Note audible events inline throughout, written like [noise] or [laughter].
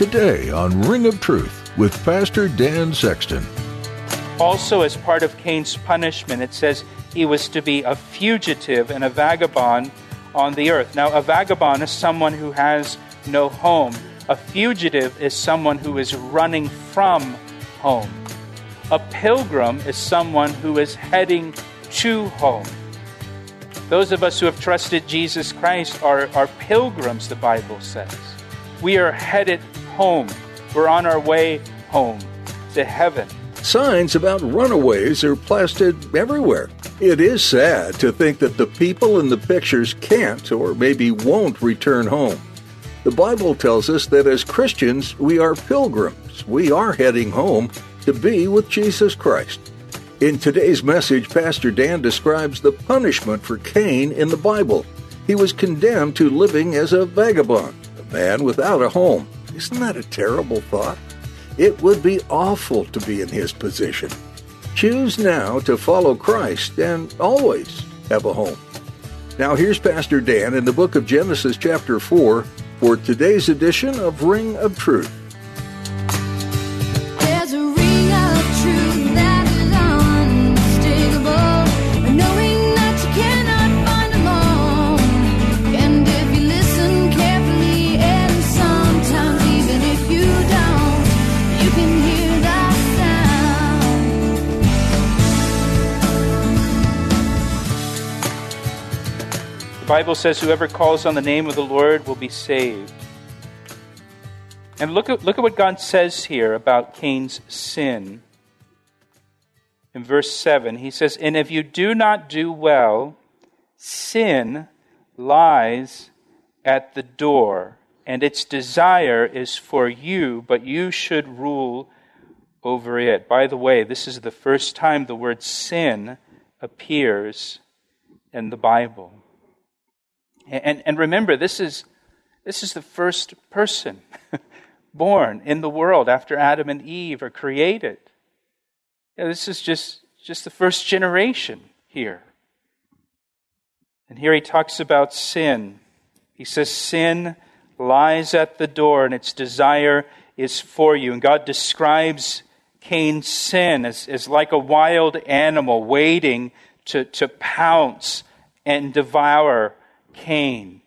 Today on Ring of Truth with Pastor Dan Sexton. Also, as part of Cain's punishment, it says he was to be a fugitive and a vagabond on the earth. Now, a vagabond is someone who has no home. A fugitive is someone who is running from home. A pilgrim is someone who is heading to home. Those of us who have trusted Jesus Christ are, are pilgrims, the Bible says. We are headed home. We're on our way home to heaven. Signs about runaways are plastered everywhere. It is sad to think that the people in the pictures can't or maybe won't return home. The Bible tells us that as Christians, we are pilgrims. We are heading home to be with Jesus Christ. In today's message, Pastor Dan describes the punishment for Cain in the Bible. He was condemned to living as a vagabond, a man without a home. Isn't that a terrible thought? It would be awful to be in his position. Choose now to follow Christ and always have a home. Now, here's Pastor Dan in the book of Genesis, chapter 4, for today's edition of Ring of Truth. Bible says, Whoever calls on the name of the Lord will be saved. And look at, look at what God says here about Cain's sin. In verse 7, he says, And if you do not do well, sin lies at the door, and its desire is for you, but you should rule over it. By the way, this is the first time the word sin appears in the Bible. And, and remember, this is, this is the first person [laughs] born in the world after Adam and Eve are created. Yeah, this is just, just the first generation here. And here he talks about sin. He says, Sin lies at the door and its desire is for you. And God describes Cain's sin as, as like a wild animal waiting to, to pounce and devour Cain.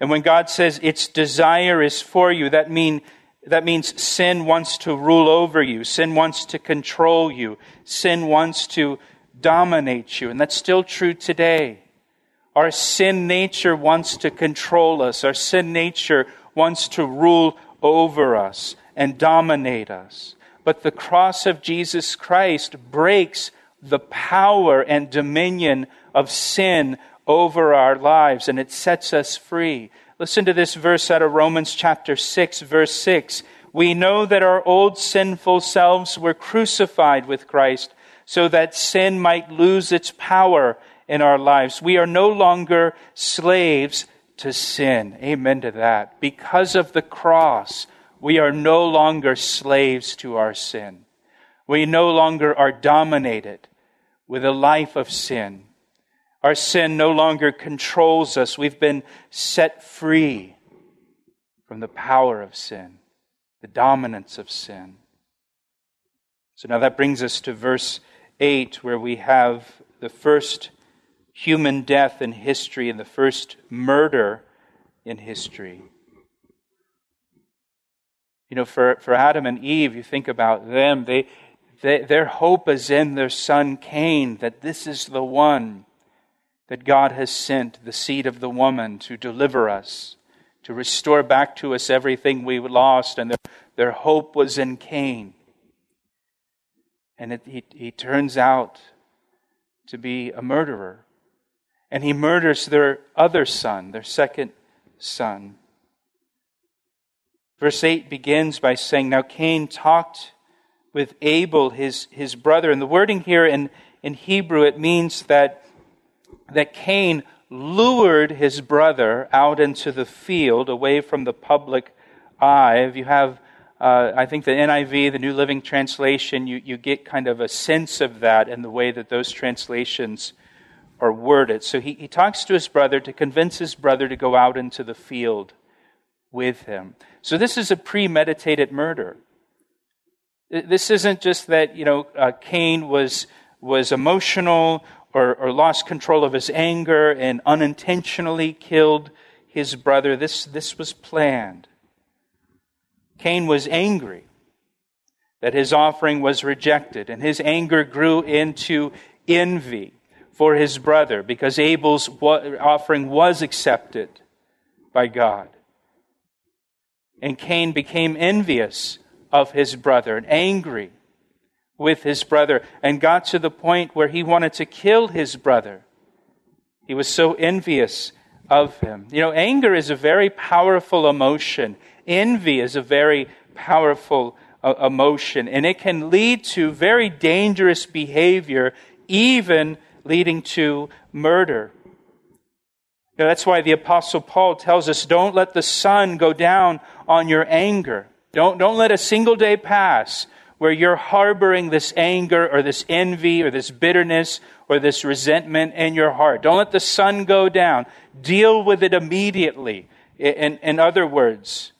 And when God says its desire is for you, that, mean, that means sin wants to rule over you. Sin wants to control you. Sin wants to dominate you. And that's still true today. Our sin nature wants to control us. Our sin nature wants to rule over us and dominate us. But the cross of Jesus Christ breaks the power and dominion of sin over our lives and it sets us free. Listen to this verse out of Romans chapter 6, verse 6. We know that our old sinful selves were crucified with Christ so that sin might lose its power in our lives. We are no longer slaves to sin. Amen to that. Because of the cross, we are no longer slaves to our sin. We no longer are dominated with a life of sin. Our sin no longer controls us. We've been set free from the power of sin, the dominance of sin. So now that brings us to verse 8, where we have the first human death in history and the first murder in history. You know, for, for Adam and Eve, you think about them, they, they, their hope is in their son Cain, that this is the one that God has sent the seed of the woman to deliver us, to restore back to us everything we lost, and their, their hope was in Cain. And it, he, he turns out to be a murderer. And he murders their other son, their second son. Verse 8 begins by saying, Now Cain talked with Abel, his, his brother. And the wording here in, in Hebrew, it means that that Cain lured his brother out into the field away from the public eye. If you have, uh, I think the NIV, the New Living Translation, you, you get kind of a sense of that in the way that those translations are worded. So he, he talks to his brother to convince his brother to go out into the field with him. So this is a premeditated murder. This isn't just that, you know, uh, Cain was, was emotional or, or lost control of his anger and unintentionally killed his brother. This, this was planned. Cain was angry that his offering was rejected, and his anger grew into envy for his brother because Abel's offering was accepted by God. And Cain became envious of his brother and angry with his brother and got to the point where he wanted to kill his brother. He was so envious of him. You know, anger is a very powerful emotion. Envy is a very powerful uh, emotion, and it can lead to very dangerous behavior, even leading to murder. That's why the Apostle Paul tells us don't let the sun go down on your anger. Don't, don't let a single day pass where you're harboring this anger or this envy or this bitterness or this resentment in your heart. Don't let the sun go down. Deal with it immediately. In, in other words,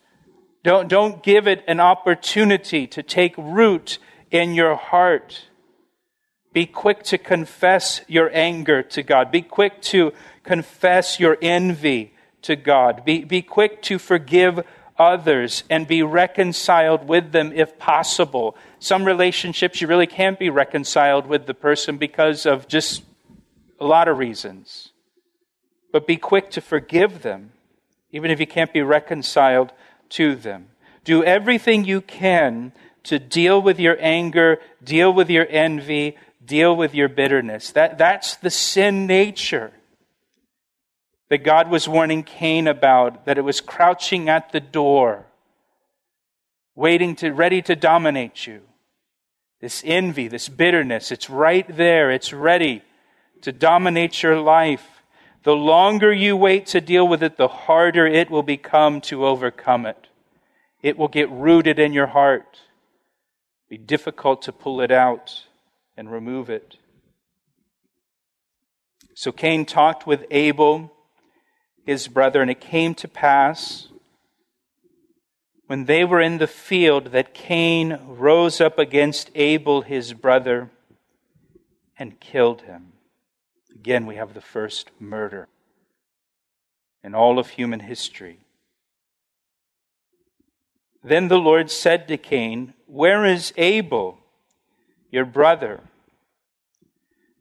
don't, don't give it an opportunity to take root in your heart. Be quick to confess your anger to God. Be quick to confess your envy to God. Be, be quick to forgive others and be reconciled with them if possible. Some relationships you really can't be reconciled with the person because of just a lot of reasons. But be quick to forgive them, even if you can't be reconciled to them. Do everything you can to deal with your anger, deal with your envy, deal with your bitterness. That, that's the sin nature that God was warning Cain about, that it was crouching at the door, waiting to, ready to dominate you. This envy, this bitterness, it's right there. It's ready to dominate your life. The longer you wait to deal with it, the harder it will become to overcome it. It will get rooted in your heart. Be difficult to pull it out and remove it. So Cain talked with Abel his brother, and it came to pass when they were in the field that Cain rose up against Abel his brother and killed him. Again, we have the first murder in all of human history. Then the Lord said to Cain, Where is Abel, your brother?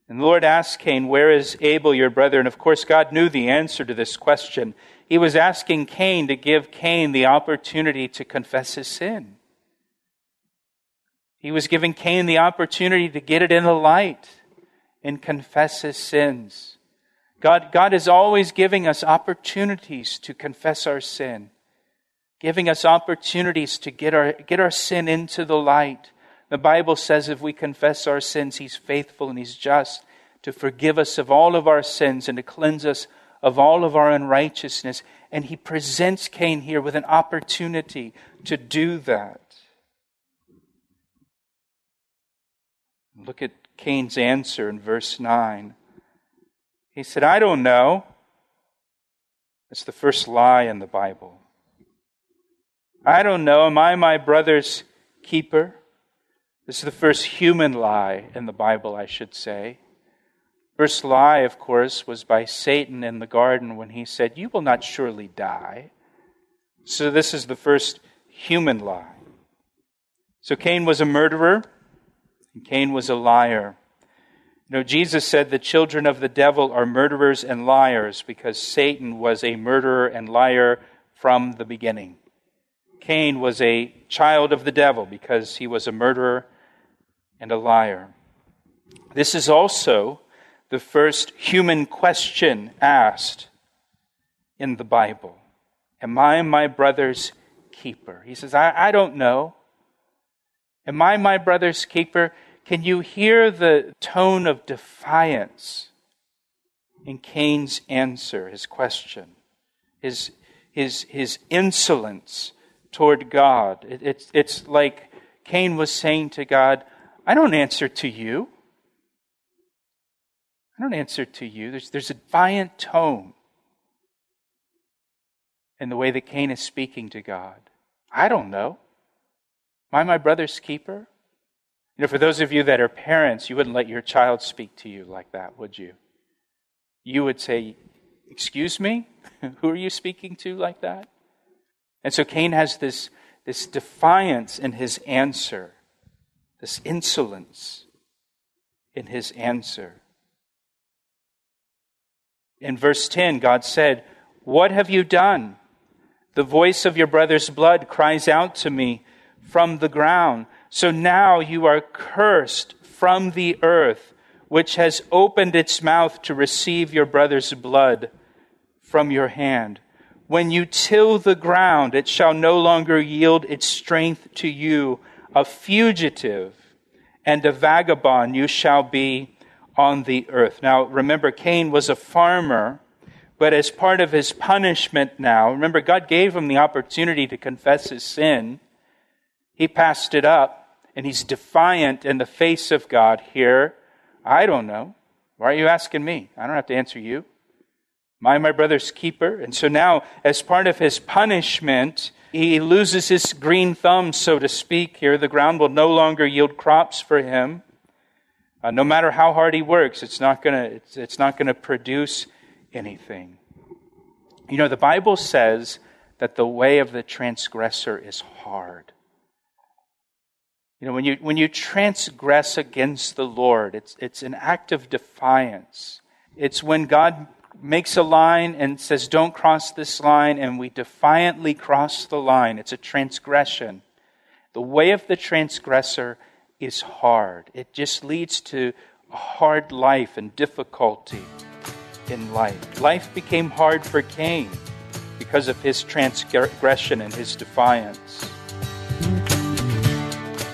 And the Lord asked Cain, Where is Abel, your brother? And of course, God knew the answer to this question. He was asking Cain to give Cain the opportunity to confess his sin. He was giving Cain the opportunity to get it in the light and confess his sins. God, God is always giving us opportunities to confess our sin, giving us opportunities to get our, get our sin into the light the Bible says if we confess our sins, He's faithful and He's just to forgive us of all of our sins and to cleanse us of all of our unrighteousness. And He presents Cain here with an opportunity to do that. Look at Cain's answer in verse 9. He said, I don't know. That's the first lie in the Bible. I don't know. Am I my brother's keeper? This is the first human lie in the Bible, I should say. First lie, of course, was by Satan in the garden when he said, You will not surely die. So this is the first human lie. So Cain was a murderer, and Cain was a liar. You know, Jesus said the children of the devil are murderers and liars because Satan was a murderer and liar from the beginning. Cain was a child of the devil because he was a murderer and a liar. This is also the first human question asked in the Bible Am I my brother's keeper? He says, I, I don't know. Am I my brother's keeper? Can you hear the tone of defiance in Cain's answer, his question, his, his, his insolence toward God? It, it's, it's like Cain was saying to God, I don't answer to you. I don't answer to you. There's, there's a defiant tone. in the way that Cain is speaking to God? I don't know. Am I my brother's keeper? You know, for those of you that are parents, you wouldn't let your child speak to you like that, would you? You would say, Excuse me? [laughs] Who are you speaking to like that? And so Cain has this, this defiance in his answer, this insolence in his answer. In verse 10, God said, What have you done? The voice of your brother's blood cries out to me from the ground. So now you are cursed from the earth, which has opened its mouth to receive your brother's blood from your hand. When you till the ground, it shall no longer yield its strength to you. A fugitive and a vagabond you shall be on the earth. Now, remember, Cain was a farmer, but as part of his punishment now, remember, God gave him the opportunity to confess his sin. He passed it up, and he's defiant in the face of God here. I don't know. Why are you asking me? I don't have to answer you. Am I my brother's keeper? And so now, as part of his punishment, he loses his green thumb, so to speak, here. The ground will no longer yield crops for him. Uh, no matter how hard he works, it's not going to it's, it's not going to produce anything. You know, the Bible says that the way of the transgressor is hard. You know, when you, when you transgress against the Lord, it's, it's an act of defiance. It's when God makes a line and says, Don't cross this line, and we defiantly cross the line. It's a transgression. The way of the transgressor is hard, it just leads to a hard life and difficulty in life. Life became hard for Cain because of his transgression and his defiance.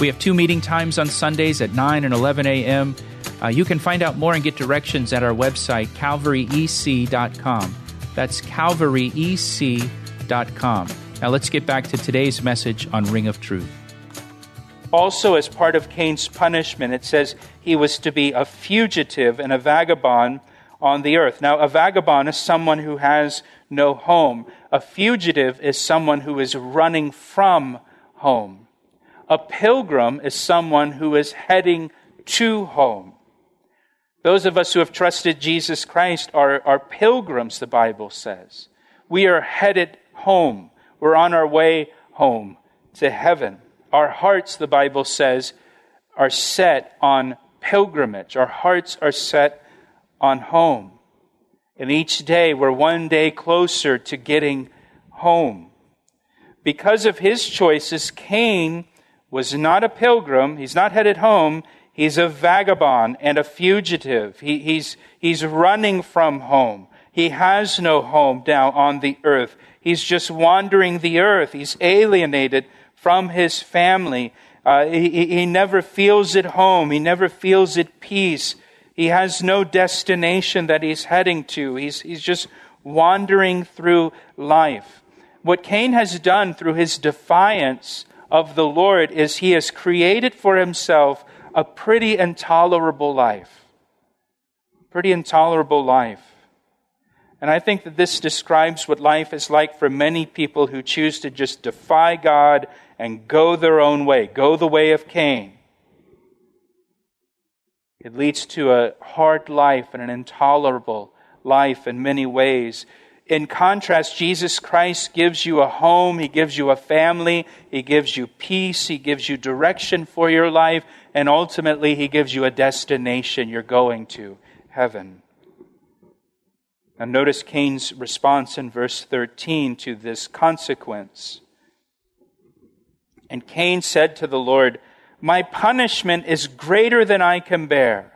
we have two meeting times on Sundays at 9 and 11 a.m. Uh, you can find out more and get directions at our website, calvaryec.com. That's calvaryec.com. Now let's get back to today's message on Ring of Truth. Also, as part of Cain's punishment, it says he was to be a fugitive and a vagabond on the earth. Now, a vagabond is someone who has no home. A fugitive is someone who is running from home. A pilgrim is someone who is heading to home. Those of us who have trusted Jesus Christ are, are pilgrims, the Bible says. We are headed home. We're on our way home to heaven. Our hearts, the Bible says, are set on pilgrimage. Our hearts are set on home. And each day we're one day closer to getting home. Because of his choices, Cain was not a pilgrim. He's not headed home. He's a vagabond and a fugitive. He, he's, he's running from home. He has no home now on the earth. He's just wandering the earth. He's alienated from his family. Uh, he, he never feels at home. He never feels at peace. He has no destination that he's heading to. He's, he's just wandering through life. What Cain has done through his defiance of the Lord is he has created for himself a pretty intolerable life. Pretty intolerable life. And I think that this describes what life is like for many people who choose to just defy God and go their own way, go the way of Cain. It leads to a hard life and an intolerable life in many ways in contrast, Jesus Christ gives you a home, He gives you a family, He gives you peace, He gives you direction for your life, and ultimately, He gives you a destination you're going to heaven. Now, notice Cain's response in verse 13 to this consequence. And Cain said to the Lord, My punishment is greater than I can bear.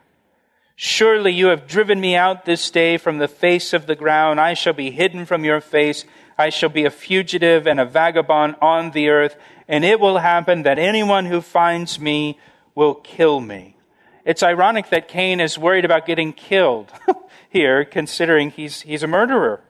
Surely you have driven me out this day from the face of the ground. I shall be hidden from your face. I shall be a fugitive and a vagabond on the earth, and it will happen that anyone who finds me will kill me. It's ironic that Cain is worried about getting killed [laughs] here, considering he's, he's a murderer.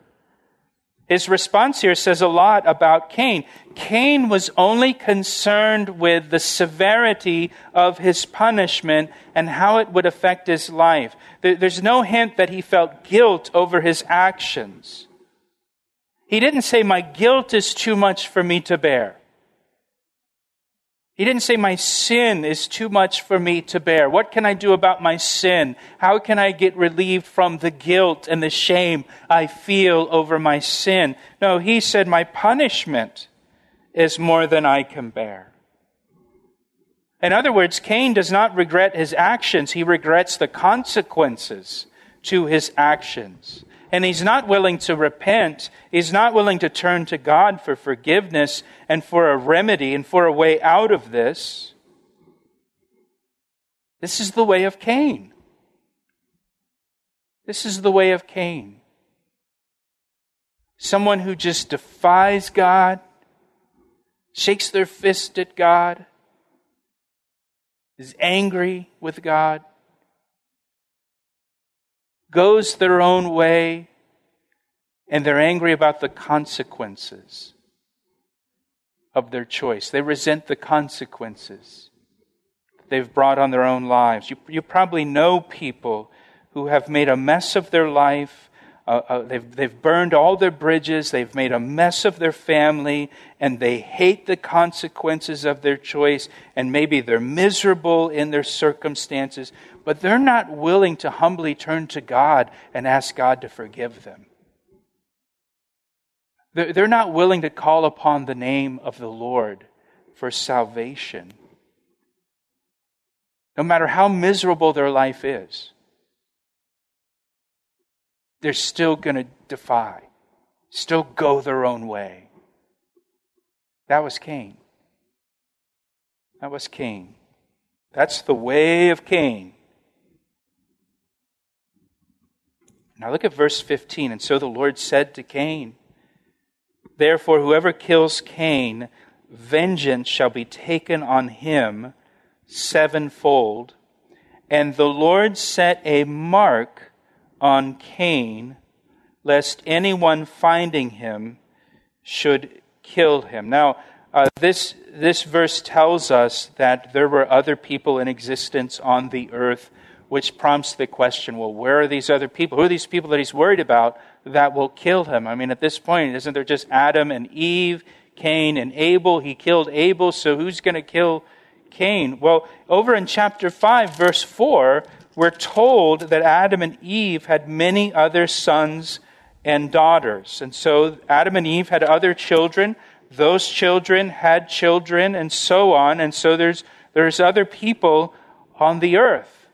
His response here says a lot about Cain. Cain was only concerned with the severity of his punishment and how it would affect his life. There's no hint that he felt guilt over his actions. He didn't say, My guilt is too much for me to bear. He didn't say, My sin is too much for me to bear. What can I do about my sin? How can I get relieved from the guilt and the shame I feel over my sin? No, he said, My punishment is more than I can bear. In other words, Cain does not regret his actions, he regrets the consequences to his actions and he's not willing to repent. He's not willing to turn to God for forgiveness and for a remedy and for a way out of this. This is the way of Cain. This is the way of Cain. Someone who just defies God, shakes their fist at God, is angry with God goes their own way, and they're angry about the consequences of their choice. They resent the consequences they've brought on their own lives. You, you probably know people who have made a mess of their life. Uh, uh, they've, they've burned all their bridges. They've made a mess of their family, and they hate the consequences of their choice, and maybe they're miserable in their circumstances but they're not willing to humbly turn to God and ask God to forgive them. They're not willing to call upon the name of the Lord for salvation. No matter how miserable their life is, they're still going to defy, still go their own way. That was Cain. That was Cain. That's the way of Cain. Now look at verse 15. And so the Lord said to Cain, Therefore, whoever kills Cain, vengeance shall be taken on him sevenfold. And the Lord set a mark on Cain, lest anyone finding him should kill him. Now, uh, this, this verse tells us that there were other people in existence on the earth which prompts the question well, where are these other people? Who are these people that he's worried about that will kill him? I mean, at this point, isn't there just Adam and Eve, Cain and Abel? He killed Abel, so who's going to kill Cain? Well, over in chapter 5, verse 4, we're told that Adam and Eve had many other sons and daughters. And so Adam and Eve had other children. Those children had children, and so on. And so there's, there's other people on the earth.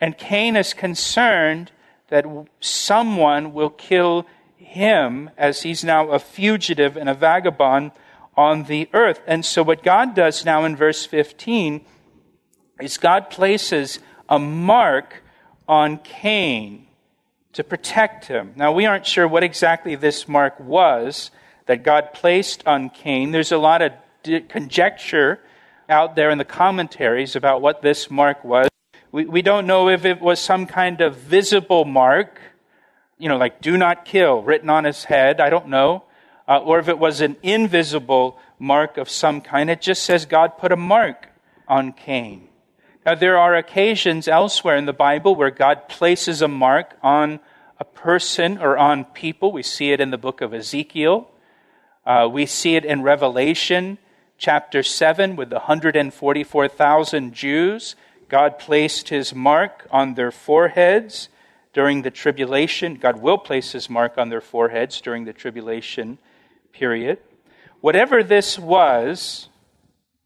And Cain is concerned that someone will kill him as he's now a fugitive and a vagabond on the earth. And so, what God does now in verse 15 is God places a mark on Cain to protect him. Now, we aren't sure what exactly this mark was that God placed on Cain. There's a lot of conjecture out there in the commentaries about what this mark was. We, we don't know if it was some kind of visible mark, you know, like do not kill written on his head. I don't know. Uh, or if it was an invisible mark of some kind. It just says God put a mark on Cain. Now, there are occasions elsewhere in the Bible where God places a mark on a person or on people. We see it in the book of Ezekiel. Uh, we see it in Revelation chapter 7 with the 144,000 Jews God placed his mark on their foreheads during the tribulation. God will place his mark on their foreheads during the tribulation period. Whatever this was,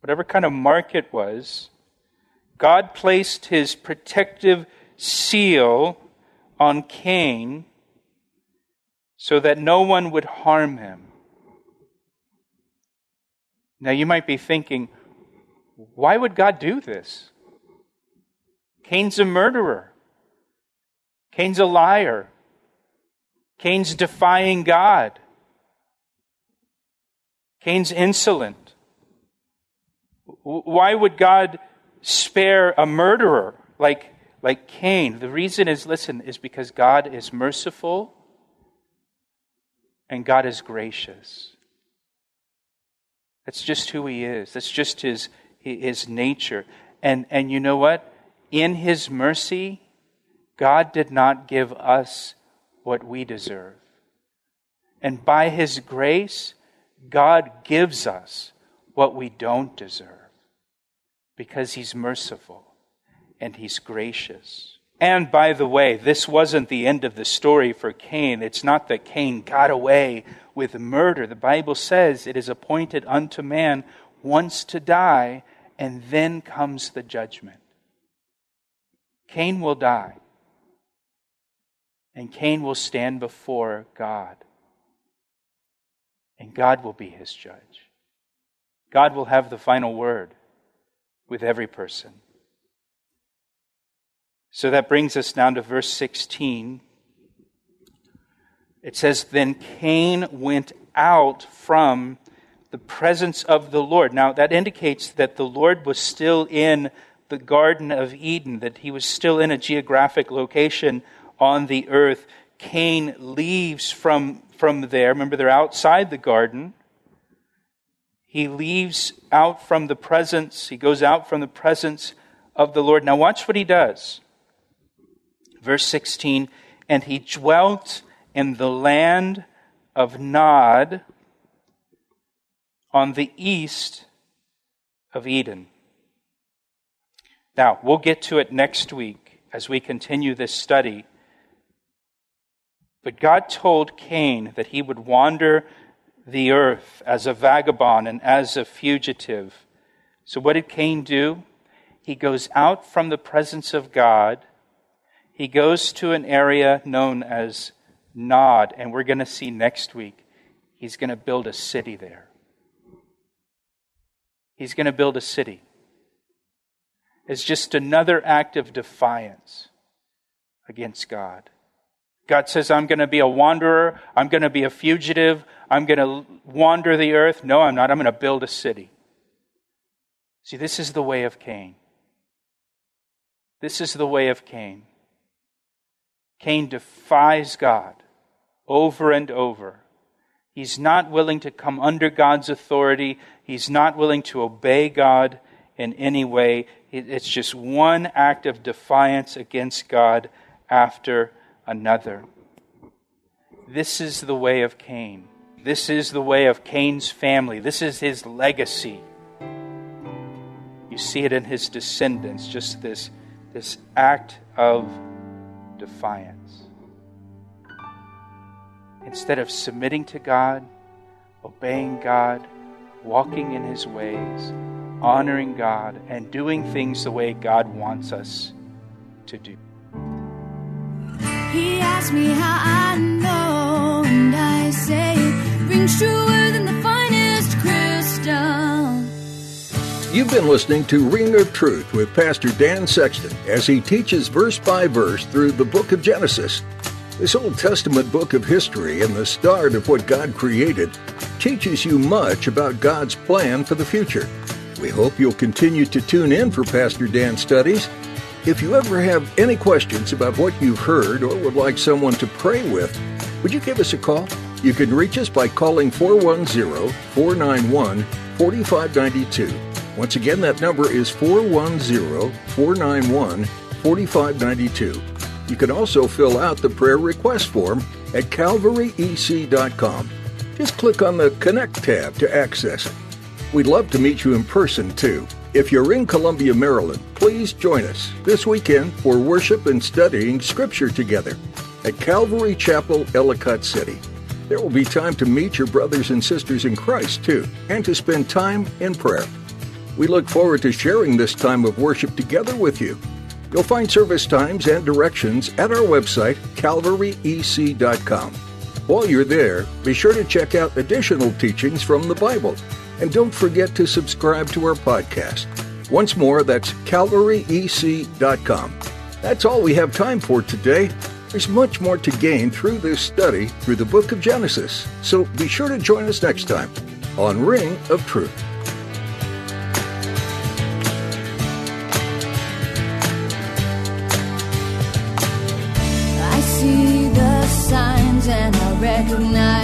whatever kind of mark it was, God placed his protective seal on Cain so that no one would harm him. Now you might be thinking, why would God do this? Cain's a murderer. Cain's a liar. Cain's defying God. Cain's insolent. Why would God spare a murderer like, like Cain? The reason is, listen, is because God is merciful and God is gracious. That's just who he is. That's just his, his nature. And, and you know what? In his mercy, God did not give us what we deserve. And by his grace, God gives us what we don't deserve because he's merciful and he's gracious. And by the way, this wasn't the end of the story for Cain. It's not that Cain got away with murder. The Bible says it is appointed unto man once to die, and then comes the judgment. Cain will die, and Cain will stand before God, and God will be his judge. God will have the final word with every person. So that brings us down to verse 16. It says, Then Cain went out from the presence of the Lord. Now, that indicates that the Lord was still in the Garden of Eden, that he was still in a geographic location on the earth. Cain leaves from, from there. Remember, they're outside the garden. He leaves out from the presence, he goes out from the presence of the Lord. Now, watch what he does. Verse 16 And he dwelt in the land of Nod on the east of Eden. Now, we'll get to it next week as we continue this study. But God told Cain that he would wander the earth as a vagabond and as a fugitive. So, what did Cain do? He goes out from the presence of God he goes to an area known as Nod, and we're going to see next week he's going to build a city there. He's going to build a city. It's just another act of defiance against God. God says, I'm going to be a wanderer. I'm going to be a fugitive. I'm going to wander the earth. No, I'm not. I'm going to build a city. See, this is the way of Cain. This is the way of Cain. Cain defies God over and over. He's not willing to come under God's authority. He's not willing to obey God in any way. It's just one act of defiance against God after another. This is the way of Cain. This is the way of Cain's family. This is his legacy. You see it in his descendants, just this, this act of defiance. Instead of submitting to God, obeying God, walking in His ways, honoring God, and doing things the way God wants us to do. He asked me how I know, and I rings truer than the finest crystal. You've been listening to Ring of Truth with Pastor Dan Sexton as he teaches verse by verse through the book of Genesis. This Old Testament book of history and the start of what God created teaches you much about God's plan for the future. We hope you'll continue to tune in for Pastor Dan's studies. If you ever have any questions about what you've heard or would like someone to pray with, would you give us a call? You can reach us by calling 410 491 4592 once again, that number is 410 491 4592. You can also fill out the prayer request form at calvaryec.com. Just click on the Connect tab to access it. We'd love to meet you in person too. If you're in Columbia, Maryland, please join us this weekend for worship and studying Scripture together at Calvary Chapel, Ellicott City. There will be time to meet your brothers and sisters in Christ too, and to spend time in prayer. We look forward to sharing this time of worship together with you. You'll find service times and directions at our website, calvaryec.com. While you're there, be sure to check out additional teachings from the Bible. And don't forget to subscribe to our podcast. Once more, that's calvaryec.com. That's all we have time for today. There's much more to gain through this study through the book of Genesis, so be sure to join us next time on Ring of Truth. I see the signs and I recognize